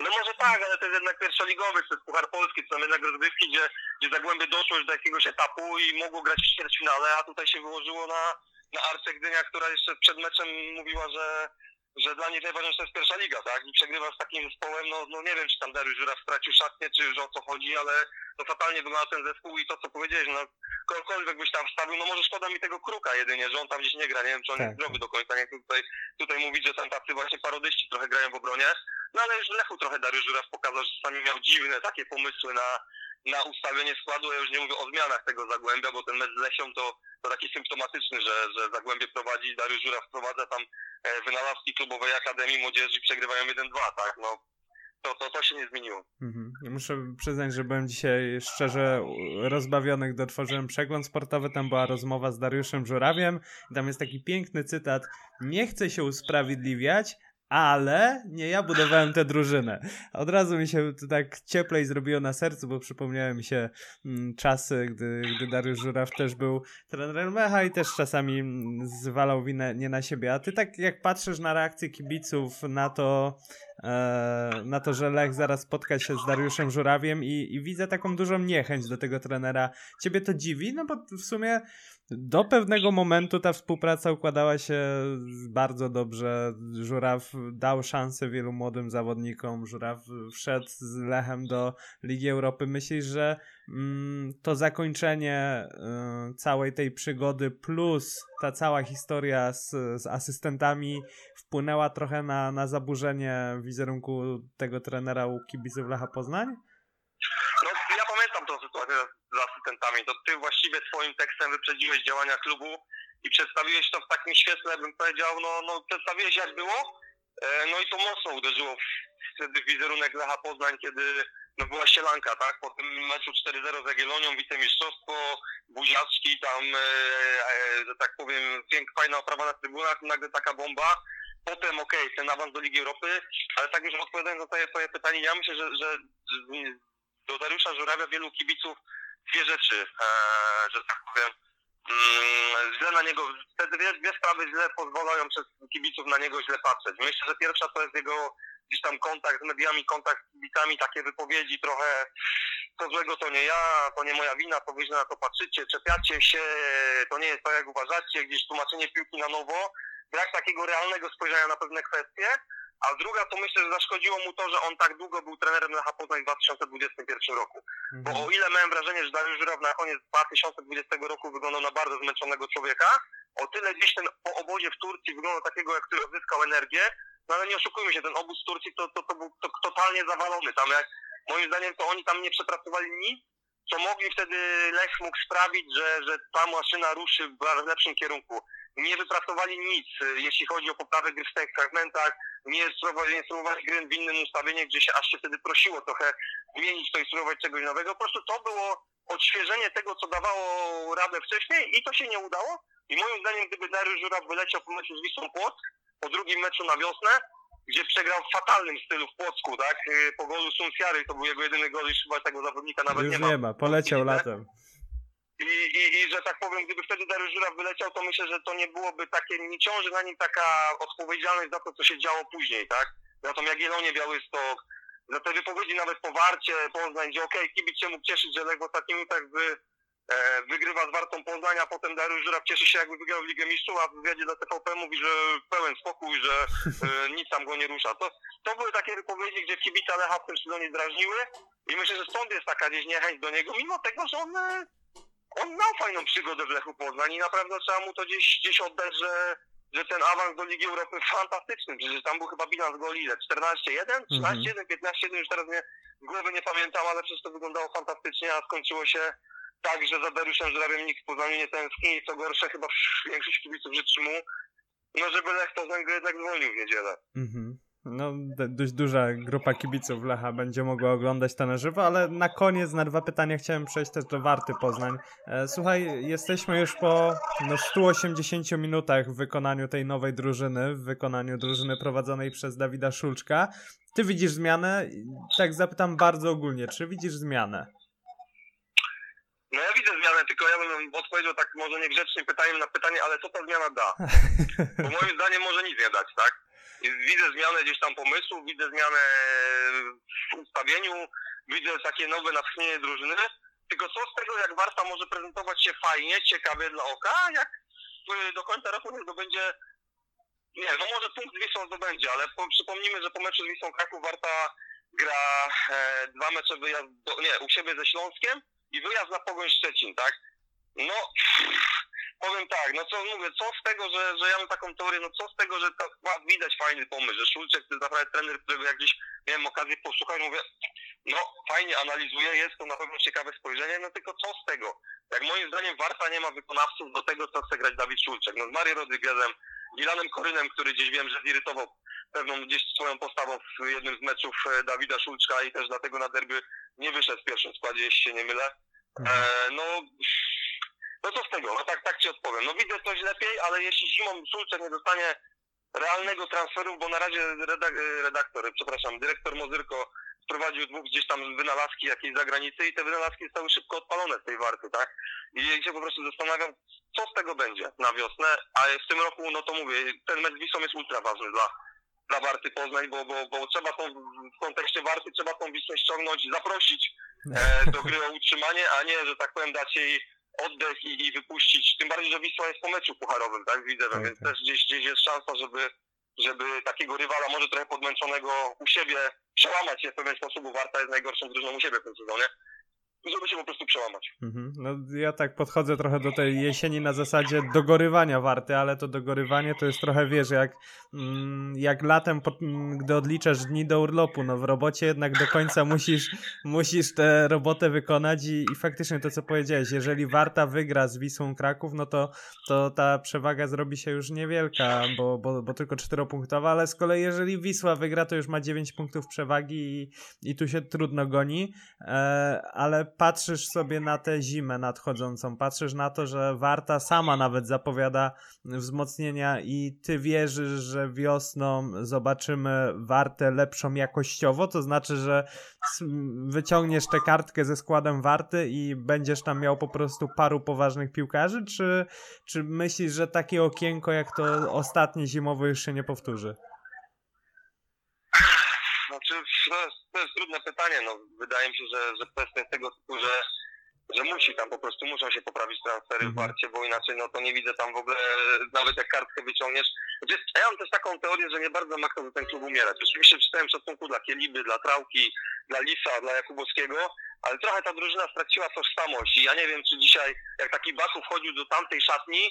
No może tak, ale to jest jednak pierwszoligowy, to jest Puchar Polski, to są jednak rozgrywki, gdzie, gdzie Zagłębie doszło już do jakiegoś etapu i mogło grać w ćwierćfinale, a tutaj się wyłożyło na, na Arce Gdynia, która jeszcze przed meczem mówiła, że, że dla nich najważniejsza jest pierwsza liga, tak? I przegrywa z takim zespołem, no, no nie wiem, czy tam Dariusz Żuraw stracił szatnię, czy już o co chodzi, ale to fatalnie wygląda ten zespół i to, co powiedziałeś, no kogokolwiek byś tam wstawił, no może szkoda mi tego Kruka jedynie, że on tam gdzieś nie gra, nie wiem, czy on Tak. jest zdrowy do końca, nie chcę tutaj, tutaj mówić, że tam tacy właśnie parodyści trochę grają w obronie, no ale już w Lechu trochę Dariusz Żuraw pokazał, że czasami miał dziwne takie pomysły na, na ustawienie składu. Ja już nie mówię o zmianach tego Zagłębia, bo ten mecz z Lesią to, to taki symptomatyczny, że, że Zagłębie prowadzi, Dariusz Żuraw wprowadza tam e, wynalazki klubowej Akademii Młodzieży przegrywają 1-2, tak? No, to, to, to się nie zmieniło. Mhm. Muszę przyznać, że byłem dzisiaj szczerze rozbawiony, gdy otworzyłem przegląd sportowy. Tam była rozmowa z Dariuszem Żurawiem. Tam jest taki piękny cytat. Nie chcę się usprawiedliwiać, ale nie ja budowałem tę drużynę. Od razu mi się to tak cieplej zrobiło na sercu, bo przypomniały mi się mm, czasy, gdy, gdy Dariusz Żuraw też był trenerem Mecha i też czasami mm, zwalał winę nie na siebie. A ty tak jak patrzysz na reakcję kibiców na to, na to, że Lech zaraz spotka się z Dariuszem Żurawiem i, i widzę taką dużą niechęć do tego trenera. Ciebie to dziwi? No bo w sumie do pewnego momentu ta współpraca układała się bardzo dobrze. Żuraw dał szansę wielu młodym zawodnikom. Żuraw wszedł z Lechem do Ligi Europy. Myślisz, że to zakończenie y, całej tej przygody plus ta cała historia z, z asystentami wpłynęła trochę na, na zaburzenie wizerunku tego trenera u kibiców Lecha Poznań? No, ja pamiętam tą sytuację z, z asystentami. To ty właściwie swoim tekstem wyprzedziłeś działania klubu i przedstawiłeś to w takim świetle, bym powiedział, no, no przedstawiłeś jak było. E, no i to mocno uderzyło wtedy w wizerunek Lecha Poznań, kiedy no była sielanka, tak? Po tym meczu 4-0 z Jagiellonią, wicemistrzostwo, buziaczki, tam, e, e, że tak powiem, piękna, fajna oprawa na trybunach, nagle taka bomba. Potem, okej, okay, ten awans do Ligi Europy, ale tak już odpowiadając na twoje, twoje pytanie, ja myślę, że, że do Dariusza Żurawia wielu kibiców dwie rzeczy, e, że tak powiem, źle na niego, wtedy dwie, dwie sprawy źle pozwalają przez kibiców na niego źle patrzeć. Myślę, że pierwsza to jest jego gdzieś tam kontakt z mediami, kontakt z kibicami, takie wypowiedzi trochę to złego to nie ja, to nie moja wina, to wy na to patrzycie, czepiacie się, to nie jest tak jak uważacie, gdzieś tłumaczenie piłki na nowo, brak takiego realnego spojrzenia na pewne kwestie, a druga to myślę, że zaszkodziło mu to, że on tak długo był trenerem Lecha Poznań w 2021 roku. Mhm. Bo o ile miałem wrażenie, że Dariusz Żuraw na koniec 2020 roku wyglądał na bardzo zmęczonego człowieka, o tyle gdzieś ten po obozie w Turcji wyglądał takiego, jak który odzyskał energię, no ale nie oszukujmy się, ten obóz w Turcji to, to, to był to, totalnie zawalony. Tam jak, moim zdaniem to oni tam nie przepracowali nic, co mogli wtedy Lech mógł sprawić, że, że ta maszyna ruszy w lepszym kierunku. Nie wypracowali nic, jeśli chodzi o poprawę gry w tych fragmentach, nie spróbowali, gry w innym ustawieniu, gdzie się aż się wtedy prosiło trochę zmienić to i spróbować czegoś nowego. Po prostu to było odświeżenie tego, co dawało radę wcześniej i to się nie udało. I moim zdaniem, gdyby Dariusz Żuraw wyleciał po meczu z Wisłą Płock, po drugim meczu na wiosnę, gdzie przegrał w fatalnym stylu w Płocku, tak? Y, po golu Sunciary, to był jego jedyny gol i chyba tego zawodnika nawet Już nie ma. nie ma, poleciał latem. I, i, I, że tak powiem, gdyby wtedy Dariusz Żuraw wyleciał, to myślę, że to nie byłoby takie, nie ciąży na nim taka odpowiedzialność za to, co się działo później, tak? Za tą Jagiellonię Białystok, za te wypowiedzi nawet po Warcie, Poznań, gdzie okej, okay, kibic się mógł cieszyć, że Lech w ostatnich minutach by E, wygrywa z Wartą Poznań, a potem Dariusz Żuraw cieszy się jakby wygrał w Ligę Mistrzów, a w wywiadzie dla TVP mówi, że pełen spokój, że e, nic tam go nie rusza. To, to były takie wypowiedzi, gdzie kibice Lecha w tym sezonie zdrażniły i myślę, że stąd jest taka gdzieś niechęć do niego, mimo tego, że on, e, on miał fajną przygodę w Lechu Poznań i naprawdę trzeba mu to gdzieś, gdzieś oddać, że, że ten awans do Ligi Europy fantastyczny, przecież tam był chyba bilans goli ile? 14-1, 13-1, 15-1, już teraz nie, głowy nie pamiętam, ale przecież to wyglądało fantastycznie, a skończyło się tak, że za Dariuszem Żurawiem nikt w Poznaniu nie tęskni i co gorsze chyba większość kibiców życzy mu, no żeby Lech Poznań go jednak zwolnił w niedzielę. Mhm. No, dość duża grupa kibiców Lecha będzie mogła oglądać to na żywo, ale na koniec na dwa pytania chciałem przejść też do Warty Poznań. E, słuchaj, jesteśmy już po no, 180 minutach w wykonaniu tej nowej drużyny, w wykonaniu drużyny prowadzonej przez Dawida Szulczka. Ty widzisz zmianę? Tak zapytam bardzo ogólnie, czy widzisz zmianę? No ja widzę zmianę, tylko ja bym odpowiedział tak może niegrzecznie pytaniem na pytanie, ale co ta zmiana da? Bo moim zdaniem może nic nie dać, tak? Widzę zmianę gdzieś tam pomysłu, widzę zmianę w ustawieniu, widzę takie nowe natchnienie drużyny, tylko co z tego, jak Warta może prezentować się fajnie, ciekawie dla oka, jak do końca roku nie zdobędzie, nie, no może punkt z Wisłą zdobędzie, ale po, przypomnijmy, że po meczu z Wisłą Kraków Warta gra e, dwa mecze wyjazd, do, nie, u siebie ze Śląskiem, i wyjazd na Pogoń Szczecin, tak? No, powiem tak, no co mówię, co z tego, że, że ja mam taką teorię, no co z tego, że to widać fajny pomysł, że Szulczek to jest naprawdę trener, którego jak gdzieś miałem okazję posłuchać, mówię, no fajnie analizuje, jest to na pewno ciekawe spojrzenie, no tylko co z tego? Jak moim zdaniem Warta nie ma wykonawców do tego, co chce grać Dawid Szulczek. No z Mario Rodriguezem, Gilanem Korynem, który gdzieś wiem, że zirytował pewną gdzieś swoją postawą w jednym z meczów e, Dawida Szulczka i też dlatego na derby nie wyszedł w pierwszym składzie, jeśli się nie mylę. E, no, no co z tego? No tak, tak ci odpowiem. No widzę coś lepiej, ale jeśli zimą Szulczek nie dostanie realnego transferu, bo na razie redak redaktor, przepraszam, dyrektor Mozyrko wprowadził dwóch gdzieś tam wynalazki jakiejś zagranicy i te wynalazki zostały szybko odpalone z tej warty, tak? I się po prostu zastanawiam, co z tego będzie na wiosnę, a w tym roku, no to mówię, ten mecz Wisłą jest ultra ważny dla, dla Warty Poznań, bo, bo, bo trzeba tą, w kontekście Warty trzeba tą Wisłę ściągnąć, zaprosić e, do gry o utrzymanie, a nie, że tak powiem, dać jej oddech i, i wypuścić, tym bardziej, że Wisła jest po meczu pucharowym, tak, widzę, okay. więc też gdzieś, gdzieś jest szansa, żeby żeby takiego rywala, może trochę podmęczonego u siebie, przełamać się w pewien sposób, bo Warta jest najgorszą drużyną u siebie w tym sezonie żeby się po prostu przełamać. Mhm. No ja tak podchodzę trochę do tej jesieni na zasadzie dogorywania warty, ale to dogorywanie to jest trochę, wiesz, jak jak latem, gdy odliczasz dni do urlopu. No w robocie jednak do końca musisz, musisz tę robotę wykonać i, i faktycznie to, co powiedziałeś, jeżeli Warta wygra z Wisłą Kraków, no to, to ta przewaga zrobi się już niewielka, bo, bo, bo tylko czteropunktowa, ale z kolei jeżeli Wisła wygra, to już ma 9 punktów przewagi i, i tu się trudno goni, e, ale patrzysz sobie na tę zimę nadchodzącą, patrzysz na to, że Warta sama nawet zapowiada wzmocnienia i ty wierzysz, że wiosną zobaczymy Wartę lepszą jakościowo, to znaczy, że wyciągniesz tę kartkę ze składem Warty i będziesz tam miał po prostu paru poważnych piłkarzy, czy, czy myślisz, że takie okienko jak to ostatnie zimowe już się nie powtórzy? Znaczy, to jest, to jest trudne pytanie. No, wydaje mi się, że, że kwestia tego typu, że że musi tam po prostu, muszą się poprawić transfery w mhm. Warcie, bo inaczej no to nie widzę tam w ogóle, nawet jak kartkę wyciągniesz. Znaczy, ja mam też taką teorię, że nie bardzo ma kto za ten klub umierać. Oczywiście czytałem szacunku dla Kieliby, dla Trałki, dla Lisa, dla Jakubowskiego, ale trochę ta drużyna straciła tożsamość i ja nie wiem, czy dzisiaj, jak taki Baku wchodził do tamtej szatni,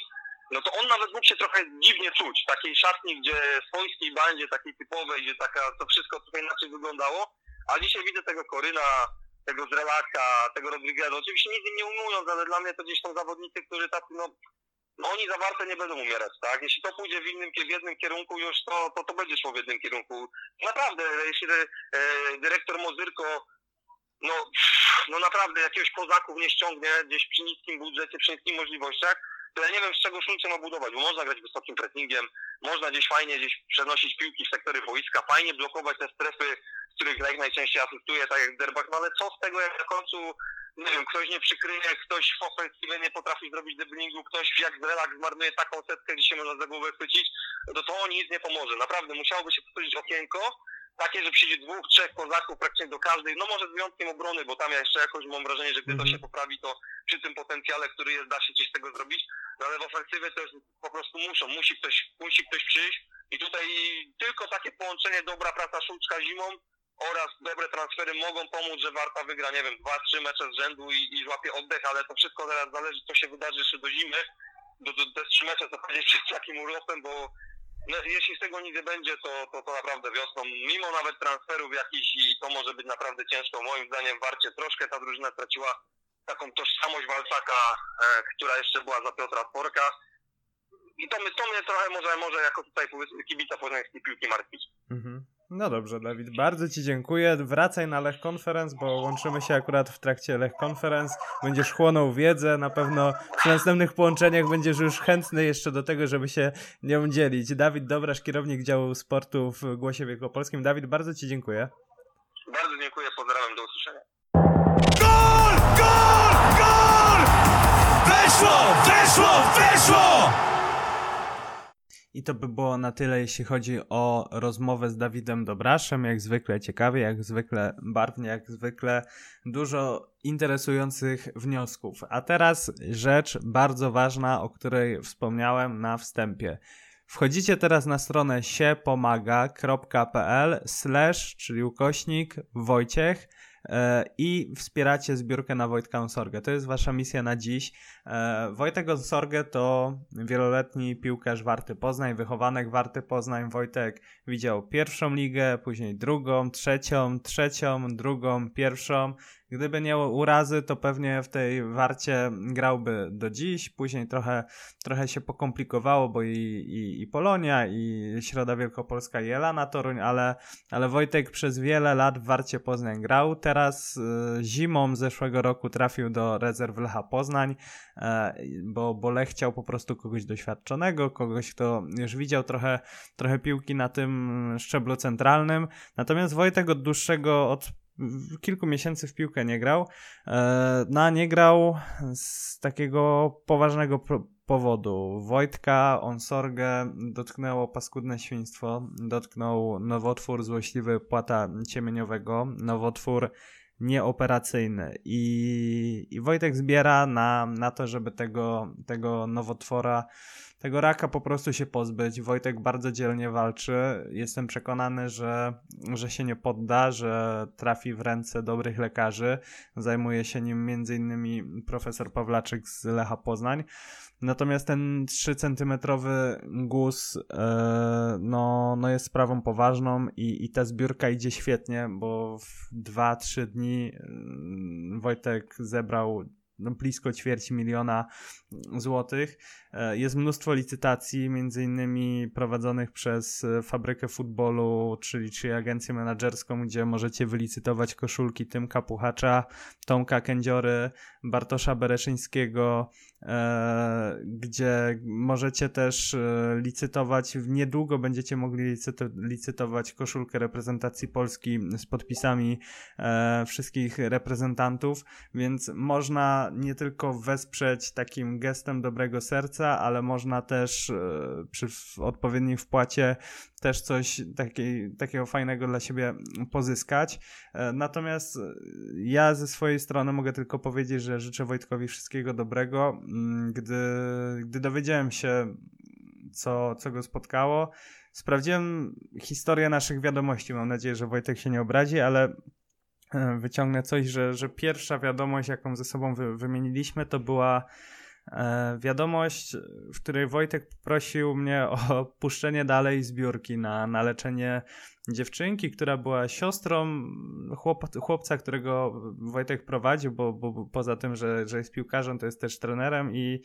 no to on nawet mógł się trochę dziwnie czuć. W takiej szatni, gdzie swojskiej bandzie, takiej typowej, gdzie taka, to wszystko trochę inaczej wyglądało, a dzisiaj widzę tego Koryna, tego Zrelaka, tego Rodrigueza. Oczywiście nic im nie umując, ale dla mnie to gdzieś są zawodnicy, którzy tak, no, no oni za Wartę nie będą umierać, tak? Jeśli to pójdzie w innym, w jednym kierunku już, to, to, to będzie szło w jednym kierunku. Naprawdę, jeśli e, dyrektor Mozyrko no, no naprawdę jakiegoś kozaków nie ściągnie gdzieś przy niskim budżecie, przy niskich możliwościach, to ja nie wiem z czego szulce ma budować, bo można grać wysokim pressingiem, można gdzieś fajnie gdzieś przenosić piłki w sektory boiska, fajnie blokować te strefy z których Lech najczęściej asystuje, tak jak Derbach, no ale co z tego, jak na końcu, nie wiem, ktoś nie przykryje, ktoś w ofensywie nie potrafi zrobić driblingu, ktoś jak Relak zmarnuje taką setkę, gdzie się można za głowę chwycić, no to nic nie pomoże. Naprawdę, musiałoby się powtórzyć okienko, takie, że przyjdzie dwóch, trzech kozaków praktycznie do każdej, no może z wyjątkiem obrony, bo tam ja jeszcze jakoś mam wrażenie, że gdy to mhm. się poprawi, to przy tym potencjale, który jest, da się coś z tego zrobić, no ale w ofensywie to jest po prostu muszą, musi ktoś, musi ktoś przyjść. I tutaj tylko takie połączenie, dobra praca Szulczka zimą, oraz dobre transfery mogą pomóc, że Warta wygra, nie wiem, dwa, trzy mecze z rzędu i, i złapie oddech, ale to wszystko teraz zależy, co się wydarzy jeszcze do zimy, do, do, te trzy mecze co powiedzieć przed takim urlopem, bo no, jeśli z tego nic nie będzie, to, to, to naprawdę wiosną, mimo nawet transferów jakichś i to może być naprawdę ciężko, moim zdaniem Warcie troszkę ta drużyna straciła taką tożsamość Walczaka, e, która jeszcze była za Piotra Sporka i to, to mnie trochę może, może jako tutaj powiedzmy kibica poznańskiej piłki martwić. Mhm. No dobrze, Dawid, bardzo Ci dziękuję. Wracaj na Lech Conference, bo łączymy się akurat w trakcie Lech Conference. Będziesz chłonął wiedzę, na pewno przy następnych połączeniach będziesz już chętny jeszcze do tego, żeby się nią dzielić. Dawid Dobrasz, kierownik działu sportu w Głosie Wielkopolskim. Dawid, bardzo Ci dziękuję. Bardzo dziękuję, pozdrawiam, do usłyszenia. Weszło! Weszło! Weszło! I to by było na tyle, jeśli chodzi o rozmowę z Dawidem Dobraszem. Jak zwykle ciekawie, jak zwykle barwnie, jak zwykle dużo interesujących wniosków. A teraz rzecz bardzo ważna, o której wspomniałem na wstępie. Wchodzicie teraz na stronę siepomaga.pl slash, czyli ukośnik Wojciech i wspieracie zbiórkę na Wojtka Onsorgę. To jest wasza misja na dziś. E, Wojtek Onsorgę to wieloletni piłkarz Warty Poznań, wychowanek Warty Poznań. Wojtek widział pierwszą ligę, później drugą, trzecią, trzecią, drugą, pierwszą Gdyby nie urazy, to pewnie w tej warcie grałby do dziś. Później trochę, trochę się pokomplikowało, bo i, i, i Polonia, i Środa Wielkopolska, i Elana Toruń, ale, ale Wojtek przez wiele lat w warcie Poznań grał. Teraz y, zimą zeszłego roku trafił do rezerw Lecha Poznań, y, bo, bo Lech chciał po prostu kogoś doświadczonego, kogoś, kto już widział trochę, trochę piłki na tym szczeblu centralnym. Natomiast Wojtek od dłuższego, od kilku miesięcy w piłkę nie grał. E, no, nie grał z takiego poważnego powodu. Wojtka Onsorgę dotknęło paskudne świństwo, dotknął nowotwór złośliwy płata ciemieniowego, nowotwór nieoperacyjny i, i Wojtek zbiera na, na to, żeby tego, tego nowotwora tego raka po prostu się pozbyć. Wojtek bardzo dzielnie walczy. Jestem przekonany, że, że się nie podda, że trafi w ręce dobrych lekarzy. Zajmuje się nim innymi profesor Pawlaczyk z Lecha Poznań. Natomiast ten 3-centymetrowy guz e, no, no jest sprawą poważną i, i ta zbiórka idzie świetnie, bo w 2-3 dni mm, Wojtek zebrał no, blisko ćwierć miliona złotych. E, jest mnóstwo licytacji, między innymi prowadzonych przez e, Fabrykę Futbolu, czyli, czyli agencję menedżerską, gdzie możecie wylicytować koszulki Tymka Puchacza, Tomka Kędziory, Bartosza Bereszyńskiego, gdzie możecie też licytować, niedługo będziecie mogli licytować koszulkę reprezentacji Polski z podpisami wszystkich reprezentantów, więc można nie tylko wesprzeć takim gestem dobrego serca, ale można też e, przy odpowiedniej wpłacie też coś takiego fajnego dla siebie pozyskać. E, natomiast e, ja ze swojej strony mogę tylko powiedzieć, że życzę Wojtkowi wszystkiego dobrego. Mm, gdy, gdy dowiedziałem się, co, co go spotkało, sprawdziłem historię naszych wiadomości. Mam nadzieję, że Wojtek się nie obrazi, ale wyciągnę coś, że, że pierwsza wiadomość, jaką ze sobą wy, wymieniliśmy, to była E, wiadomość, w której Wojtek prosił mnie o puszczenie dalej zbiórki na, na leczenie dziewczynki, która była siostrą chłop, chłopca, którego Wojtek prowadził, bo, bo, poza tym, że, że jest piłkarzem, to jest też trenerem i,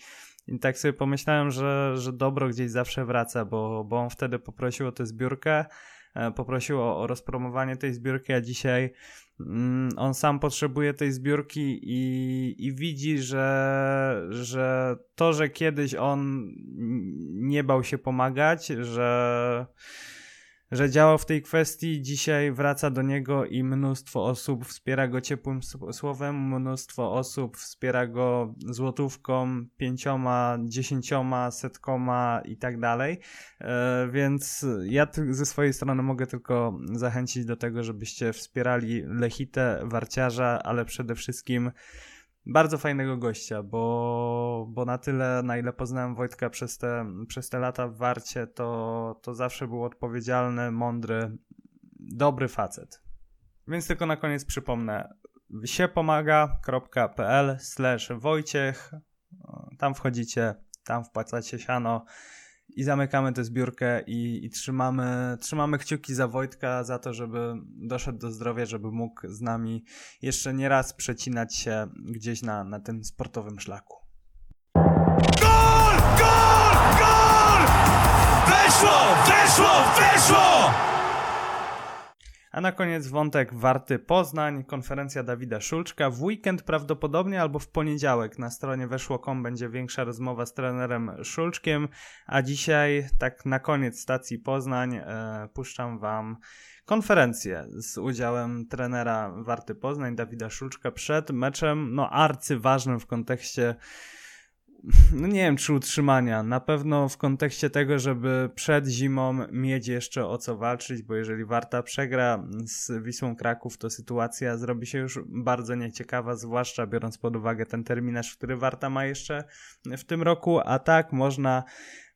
i tak sobie pomyślałem, że, że dobro gdzieś zawsze wraca, bo, bo on wtedy poprosił o tę zbiórkę, e, poprosił o, o rozpromowanie tej zbiórki, a dzisiaj on sam potrzebuje tej zbiórki i, i widzi, że, że to, że kiedyś on nie bał się pomagać, że że działał w tej kwestii, dzisiaj wraca do niego i mnóstwo osób wspiera go ciepłym słowem, mnóstwo osób wspiera go złotówką, pięcioma, dziesięcioma, setkoma i tak dalej. E, więc ja ze swojej strony mogę tylko zachęcić do tego, żebyście wspierali Lechitę, Warciarza, ale przede wszystkim bardzo fajnego gościa, bo, bo na tyle, na ile poznałem Wojtka przez te, przez te lata w Warcie, to, to zawsze był odpowiedzialny, mądry, dobry facet. Więc tylko na koniec przypomnę. siepomaga.pl slash Wojciech. Tam wchodzicie, tam wpłacacie siano i zamykamy tę zbiórkę i, i, trzymamy, trzymamy kciuki za Wojtka, za to, żeby doszedł do zdrowia, żeby mógł z nami jeszcze nie raz przecinać się gdzieś na, na tym sportowym szlaku. Gol! Gol! Gol! Weszło! Weszło! Weszło! A na koniec wątek Warty Poznań, konferencja Dawida Szulczka. W weekend prawdopodobnie albo w poniedziałek na stronie weszło.com będzie większa rozmowa z trenerem Szulczkiem, a dzisiaj tak na koniec stacji Poznań e, puszczam Wam konferencję z udziałem trenera Warty Poznań Dawida Szulczka przed meczem no arcyważnym w kontekście no nie wiem, czy utrzymania. Na pewno w kontekście tego, żeby przed zimą mieć jeszcze o co walczyć, bo jeżeli Warta przegra z Wisłą Kraków, to sytuacja zrobi się już bardzo nieciekawa, zwłaszcza biorąc pod uwagę ten terminarz, który Warta ma jeszcze w tym roku, a tak można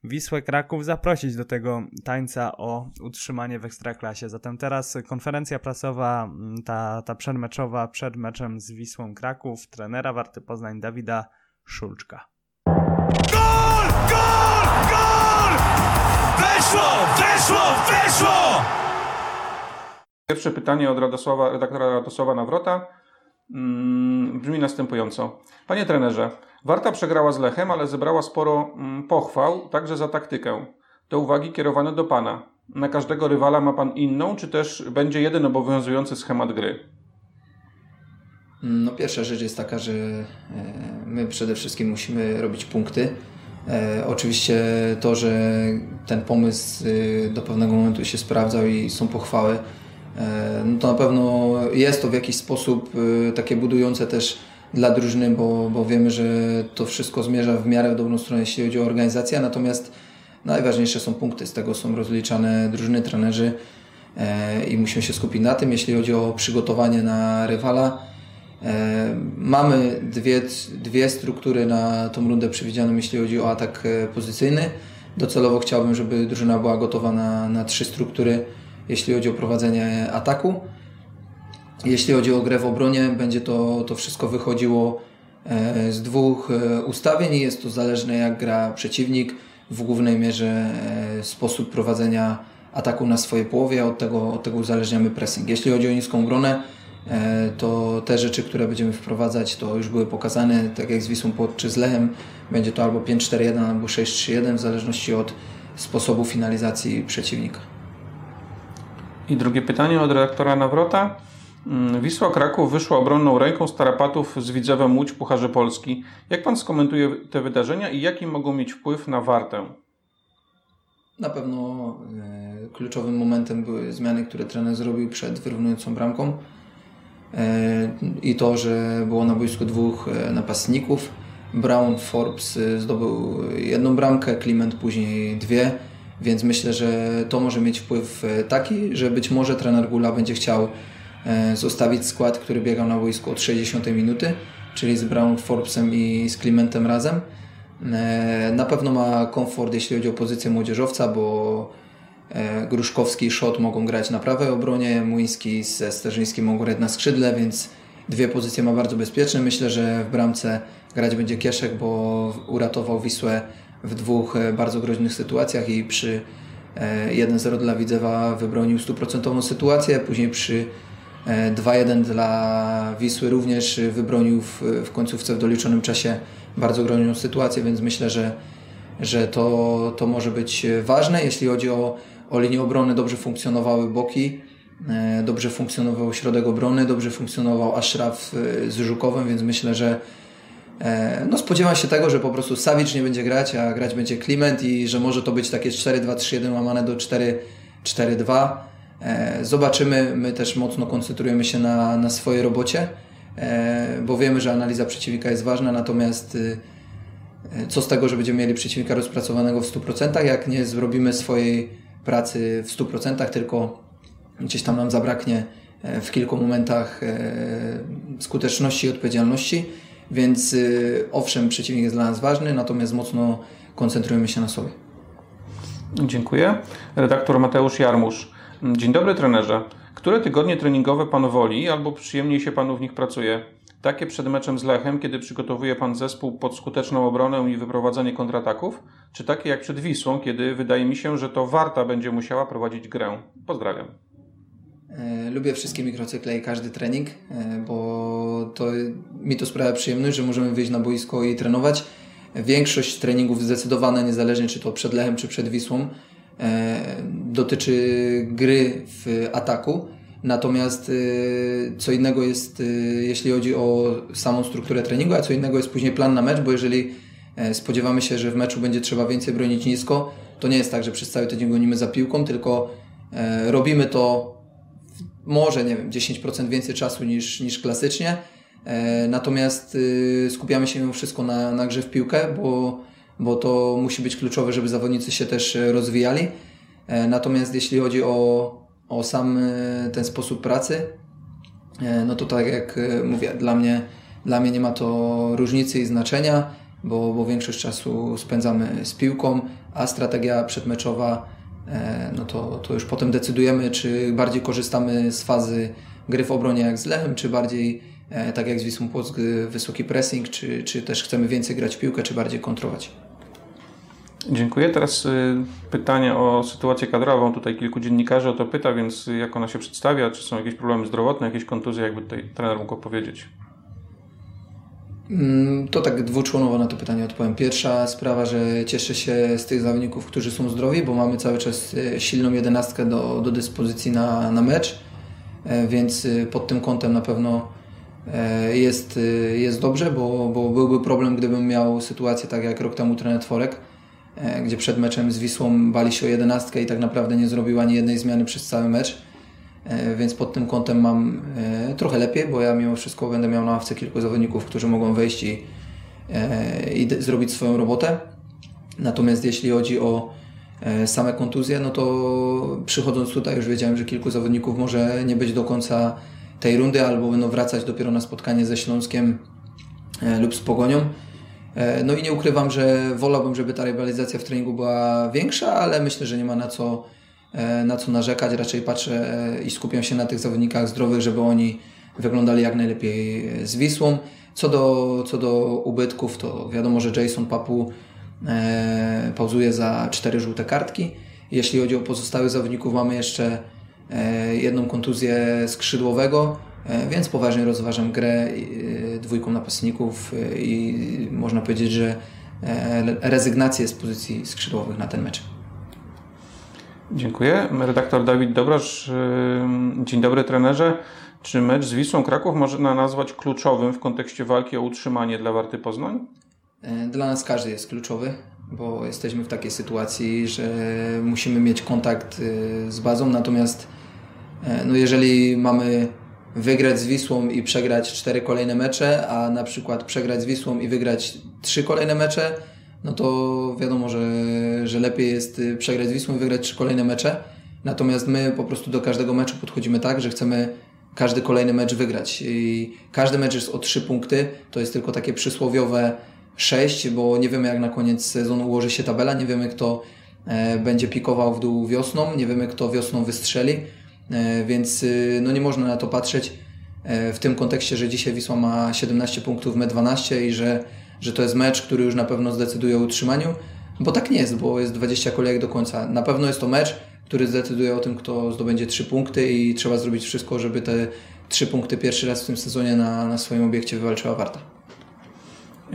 Wisłę Kraków zaprosić do tego tańca o utrzymanie w Ekstraklasie. Zatem teraz konferencja prasowa, ta, ta przedmeczowa, przed meczem z Wisłą Kraków, trenera Warty Poznań Dawida Szulczka. Weszło! Weszło! Weszło! Pierwsze pytanie od Radosława, redaktora Radosława Nawrota mm, brzmi następująco. Panie trenerze, Warta przegrała z Lechem, ale zebrała sporo mm, pochwał, także za taktykę. To uwagi kierowane do Pana. Na każdego rywala ma Pan inną, czy też będzie jeden obowiązujący schemat gry? No pierwsza rzecz jest taka, że e, my przede wszystkim musimy robić punkty. E, oczywiście to, że ten pomysł e, do pewnego momentu się sprawdzał i są pochwały, no to na pewno jest to w jakiś sposób takie budujące też dla drużyny, bo, bo wiemy, że to wszystko zmierza w miarę w dobrą stronę, jeśli chodzi o organizację, natomiast najważniejsze są punkty, z tego są rozliczane drużyny, trenerzy i musimy się skupić na tym. Jeśli chodzi o przygotowanie na rywala, E, mamy dwie, dwie struktury na tą rundę przewidzianą, jeśli chodzi o atak e, pozycyjny. docelowo chciałbym, żeby drużyna była gotowa na, na trzy struktury, jeśli chodzi o prowadzenie ataku. Jeśli chodzi o grę w obronie, będzie to, to wszystko wychodziło e, z dwóch e, ustawień i jest to zależne jak gra przeciwnik, w głównej mierze e, sposób prowadzenia ataku na swojej połowie, od tego, od tego uzależniamy pressing. Jeśli chodzi o niską obronę, to te rzeczy, które będziemy wprowadzać, to już były pokazane, tak jak z Wisłą Płot czy z Lechem, będzie to albo 5-4-1, albo 6-3-1, w zależności od sposobu finalizacji przeciwnika. I drugie pytanie od redaktora Nawrota. Mm, Wisła Kraków wyszła obronną ręką z tarapatów z Widzewem Łódź Pucharze Polski. Jak pan skomentuje te wydarzenia i jaki mogą mieć wpływ na Wartę? Na pewno e, kluczowym momentem były zmiany, które trener zrobił przed wyrównującą bramką e, i to, że było na boisku dwóch e, napastników. Brown Forbes zdobył jedną bramkę, Kliment później dwie, więc myślę, że to może mieć wpływ taki, że być może trener Gula będzie chciał E, zostawić skład, który biegał na boisku od 60 minuty, czyli z Brown, Forbesem i z Clementem razem. E, na pewno ma komfort, jeśli chodzi o pozycję młodzieżowca, bo e, Gruszkowski i Szot mogą grać na prawej obronie, Młyński ze Sterzyńskim mogą grać na skrzydle, więc dwie pozycje ma bardzo bezpieczne. Myślę, że w bramce grać będzie Kieszek, bo uratował Wisłę w dwóch bardzo groźnych sytuacjach i przy 1-0 dla Widzewa wybronił stuprocentową sytuację, później przy 2-1 dla Wisły również wybronił w, w końcówce w doliczonym czasie bardzo groźną sytuację, więc myślę, że, że to, to może być ważne. Jeśli chodzi o, o linię obrony, dobrze funkcjonowały boki, e, dobrze funkcjonował środek obrony, dobrze funkcjonował Ashraf e, z Żukowem, więc myślę, że e, no spodziewam się tego, że po prostu Savic nie będzie grać, a grać będzie Kliment i że może to być takie 4-2-3-1 łamane do 4-4-2 E, zobaczymy. My też mocno koncentrujemy się na, na swojej robocie, bo wiemy, że analiza przeciwnika jest ważna, natomiast y, e, co z tego, że będziemy mieli przeciwnika rozpracowanego w 100%, jak nie zrobimy swojej pracy w 100%, tylko gdzieś tam nam zabraknie w kilku momentach skuteczności i odpowiedzialności. Więc y, owszem, przeciwnik jest dla nas ważny, natomiast mocno koncentrujemy się na sobie. Dziękuję. Redaktor Mateusz Jarmusz. Dzień dobry trenerze. Które tygodnie treningowe Pan woli albo przyjemniej się Panu w nich pracuje? Takie przed meczem z Lechem, kiedy przygotowuje Pan zespół pod skuteczną obronę i wyprowadzanie kontrataków? Czy takie jak przed Wisłą, kiedy wydaje mi się, że to Warta będzie musiała prowadzić grę? Pozdrawiam. E, lubię wszystkie mikrocykle i każdy trening, e, bo to mi to sprawia przyjemność, że możemy wyjść na boisko i trenować. Większość treningów zdecydowane, niezależnie czy to przed Lechem, czy przed Wisłą, E, dotyczy gry w ataku. Natomiast e, co innego jest, e, jeśli chodzi o samą strukturę treningu, a co innego jest później plan na mecz, bo jeżeli spodziewamy się, że w meczu będzie trzeba więcej bronić nisko, to nie jest tak, że przez cały tydzień gonimy za piłką, tylko robimy to może, nie wiem, 10% więcej czasu niż, niż klasycznie. Natomiast skupiamy się mimo wszystko na, na grze w piłkę, bo bo to musi być kluczowe, żeby zawodnicy się też e, rozwijali. E, natomiast jeśli chodzi o, o sam e, ten sposób pracy, no to tak jak mówię, dla mnie, dla mnie nie ma to różnicy i znaczenia, bo, bo większość czasu spędzamy z piłką, a strategia przedmeczowa, no to, to już potem decydujemy, czy bardziej korzystamy z fazy gry w obronie jak z Lechem, czy bardziej tak jak z Wisłą Płock, wysoki pressing, czy, czy też chcemy więcej grać piłkę, czy bardziej kontrolować. Dziękuję. Teraz y, pytanie o sytuację kadrową. Tutaj kilku dziennikarzy o to pyta, więc jak ona się przedstawia? Czy są jakieś problemy zdrowotne, jakieś kontuzje? Jakby tutaj trener mógł powiedzieć? Mm, to tak dwuczłonowo na to pytanie odpowiem. Pierwsza sprawa, że cieszę się z tych zawodników, którzy są zdrowi, bo mamy cały czas y, silną jedenastkę do, do dyspozycji na, na mecz, e, więc y, pod tym kątem na pewno e, jest, jest dobrze, bo, bo byłby problem, gdybym miał sytuację tak jak rok temu trener Tworek, gdzie przed meczem z Wisłą bali się o jedenastkę i tak naprawdę nie zrobił ani jednej zmiany przez cały mecz. E, więc pod tym kątem mam e, trochę lepiej, bo ja mimo wszystko będę miał na ławce kilku zawodników, którzy mogą wejść i, i zrobić swoją robotę. Natomiast jeśli chodzi o same kontuzje, no to przychodząc tutaj już wiedziałem, że kilku zawodników może nie być do końca tej rundy albo będą wracać dopiero na spotkanie ze Śląskiem lub z Pogonią. No i nie ukrywam, że wolałbym, żeby ta rywalizacja w treningu była większa, ale myślę, że nie ma na co, na co narzekać. Raczej patrzę i skupiam się na tych zawodnikach zdrowych, żeby oni wyglądali jak najlepiej z Wisłą. Co do, co do ubytków, to wiadomo, że Jason Papu e, pauzuje za cztery żółte kartki. Jeśli chodzi o pozostałych zawodników, mamy jeszcze e, jedną kontuzję skrzydłowego, e, więc poważnie rozważam grę e, dwójką napastników e, i można powiedzieć, że e, rezygnację z pozycji skrzydłowych na ten mecz. Dziękuję. Redaktor Dawid Dobrosz. Dzień dobry trenerze. Czy mecz z Wisłą Kraków można nazwać kluczowym w kontekście walki o utrzymanie dla Warty Poznań? E, dla nas każdy jest kluczowy, bo jesteśmy w takiej sytuacji, że musimy mieć kontakt e, z bazą, natomiast e, no jeżeli mamy wygrać z Wisłą i przegrać cztery kolejne mecze, a na przykład przegrać z Wisłą i wygrać trzy kolejne mecze, no to wiadomo, że, że lepiej jest przegrać z Wisłą i wygrać trzy kolejne mecze. Natomiast my po prostu do każdego meczu podchodzimy tak, że chcemy każdy kolejny mecz wygrać. I każdy mecz jest o trzy punkty, to jest tylko takie przysłowiowe sześć, bo nie wiemy jak na koniec sezonu ułoży się tabela, nie wiemy kto e, będzie pikował w dół wiosną, nie wiemy kto wiosną wystrzeli, więc y, no nie można na to patrzeć e, w tym kontekście, że dzisiaj Wisła ma 17 punktów, my 12 i że, że to jest mecz, który już na pewno zdecyduje o utrzymaniu, bo tak nie jest, bo jest 20 kolejek do końca. Na pewno jest to mecz, który zdecyduje o tym, kto zdobędzie trzy punkty i trzeba zrobić wszystko, żeby te trzy punkty pierwszy raz w tym sezonie na, na swoim obiekcie wywalczyła Warta.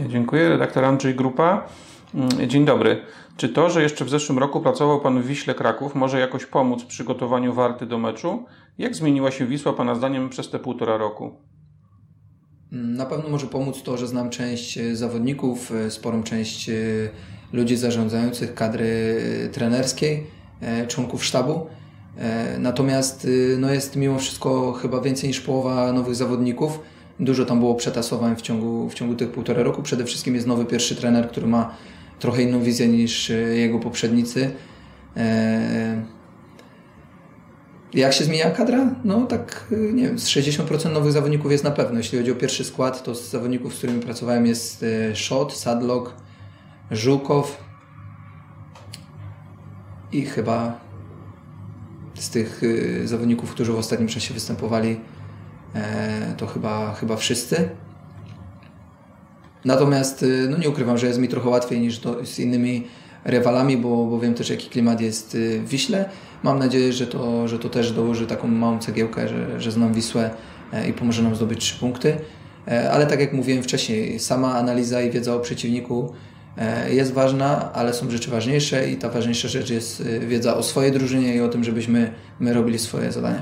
Dziękuję. Redaktor Andrzej Grupa. Mm, dzień dobry. Czy to, że jeszcze w zeszłym roku pracował Pan w Wiśle Kraków, może jakoś pomóc w przygotowaniu Warty do meczu? Jak zmieniła się Wisła Pana zdaniem przez te półtora roku? Na pewno może pomóc to, że znam część e, zawodników, e, sporą część e, ludzi zarządzających kadry trenerskiej członków sztabu. Natomiast no jest mimo wszystko chyba więcej niż połowa nowych zawodników. Dużo tam było przetasowań w ciągu, w ciągu tych półtora roku. Przede wszystkim jest nowy pierwszy trener, który ma trochę inną wizję niż y, jego poprzednicy. E, jak się zmienia kadra? No tak, y, nie wiem, z 60% nowych zawodników jest na pewno. Jeśli chodzi o pierwszy skład, to z zawodników, z którymi pracowałem jest Szot, Sadlock, Żukow, i chyba z tych zawodników, którzy w ostatnim czasie występowali, e, to chyba, chyba wszyscy. Natomiast y, no nie ukrywam, że jest mi trochę łatwiej niż z innymi rywalami, bo, bo wiem też jaki klimat jest y, w Wiśle. Mam nadzieję, że to, że to też dołoży taką małą cegiełkę, że, że znam Wisłę e, i pomoże nam zdobyć trzy punkty. E, ale tak jak mówiłem wcześniej, sama analiza i wiedza o przeciwniku E, jest ważna, ale są rzeczy ważniejsze i ta ważniejsza rzecz jest e, wiedza o swojej drużynie i o tym, żebyśmy my robili swoje zadania.